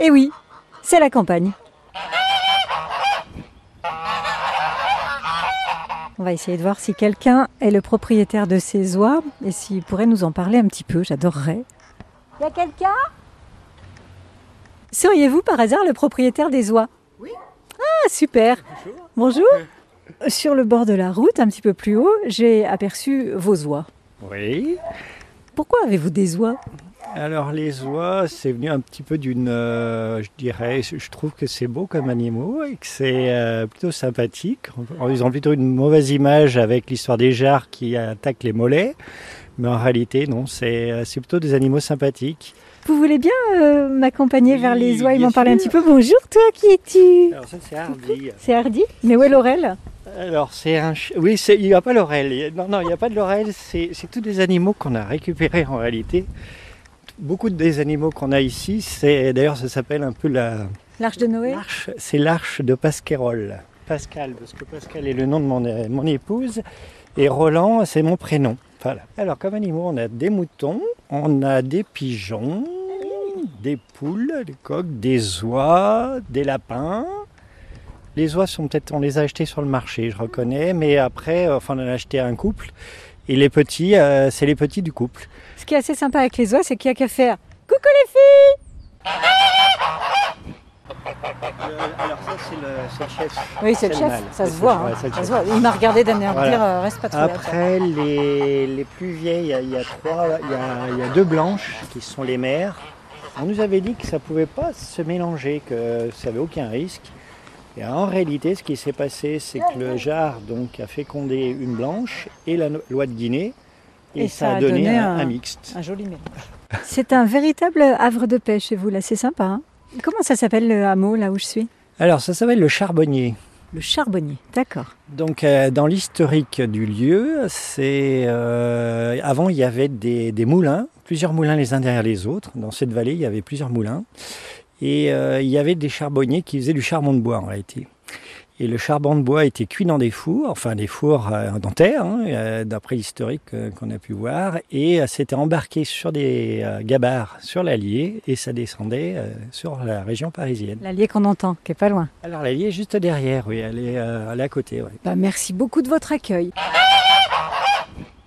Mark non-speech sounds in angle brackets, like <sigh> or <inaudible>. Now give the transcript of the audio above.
Et oui, c'est la campagne. On va essayer de voir si quelqu'un est le propriétaire de ces oies et s'il pourrait nous en parler un petit peu. J'adorerais. Y a quelqu'un? Seriez-vous par hasard le propriétaire des oies? Oui. Ah, super. Bonjour. Sur le bord de la route, un petit peu plus haut, j'ai aperçu vos oies. Oui. Pourquoi avez-vous des oies? Alors les oies, c'est venu un petit peu d'une, euh, je dirais, je trouve que c'est beau comme animaux et que c'est euh, plutôt sympathique. Ils ont plutôt une mauvaise image avec l'histoire des jarres qui attaquent les mollets, mais en réalité non, c'est euh, c'est plutôt des animaux sympathiques. Vous voulez bien euh, m'accompagner Oui, vers les oies et m'en parler un petit peu? Bonjour, toi, qui es-tu? Alors ça c'est hardi. C'est Hardy? Mais où est Laurel? Alors c'est un, ch- oui, c'est- il n'y a pas a- Non, non, il n'y a pas de l'oreille. C'est c'est tous des animaux qu'on a récupérés en réalité. Beaucoup des animaux qu'on a ici, c'est d'ailleurs ça s'appelle un peu la, L'Arche de Noé L'arche, c'est l'arche de Pasquerolles. Pascal, parce que Pascal est le nom de mon, euh, mon épouse et Roland, c'est mon prénom. Voilà. Alors, comme animaux, on a des moutons, on a des pigeons, des poules, des coqs, des oies, des lapins. Les oies sont peut-être, on les a achetés sur le marché, je reconnais, mais après, euh, enfin, on en a acheté un couple. Et les petits, euh, c'est les petits du couple. Ce qui est assez sympa avec les oies, c'est qu'il n'y a qu'à faire Coucou les filles alors ça, c'est le, chef. Oui, c'est le chef, ça se voit. hein. c'est le Ça se chef. voit. Il m'a regardé d'un air Voilà. dire euh, reste pas trop là. Après, les, les plus vieilles, il y a- il y, a trois, il y a, il y a deux blanches qui sont les mères. On nous avait dit que ça ne pouvait pas se mélanger, que ça n'avait aucun risque. Et en réalité, ce qui s'est passé, c'est que le jar donc, a fécondé une blanche et la loi de Guinée. Et, ça, a donné, un, un mixte. Un joli mélange. <laughs> C'est un véritable havre de paix chez vous, là, c'est sympa. hein Comment ça s'appelle le hameau, là où je suis? Alors, ça s'appelle le charbonnier. Le charbonnier, d'accord. Donc, euh, dans l'historique du lieu, c'est euh, avant il y avait des, des moulins, plusieurs moulins les uns derrière les autres. Dans cette vallée, il y avait plusieurs moulins, et euh, il y avait des charbonniers qui faisaient du charbon de bois en réalité. Et le charbon de bois était cuit dans des fours, enfin des fours euh, en terre, hein, euh, d'après l'historique qu'on a pu voir, et c'était embarqué sur des gabarres sur l'Allier, et ça descendait sur la région parisienne. L'allier qu'on entend, qui est pas loin. Alors l'Allier est juste derrière, oui, elle est, euh, elle est à côté. ouais. Bah, merci beaucoup de votre accueil.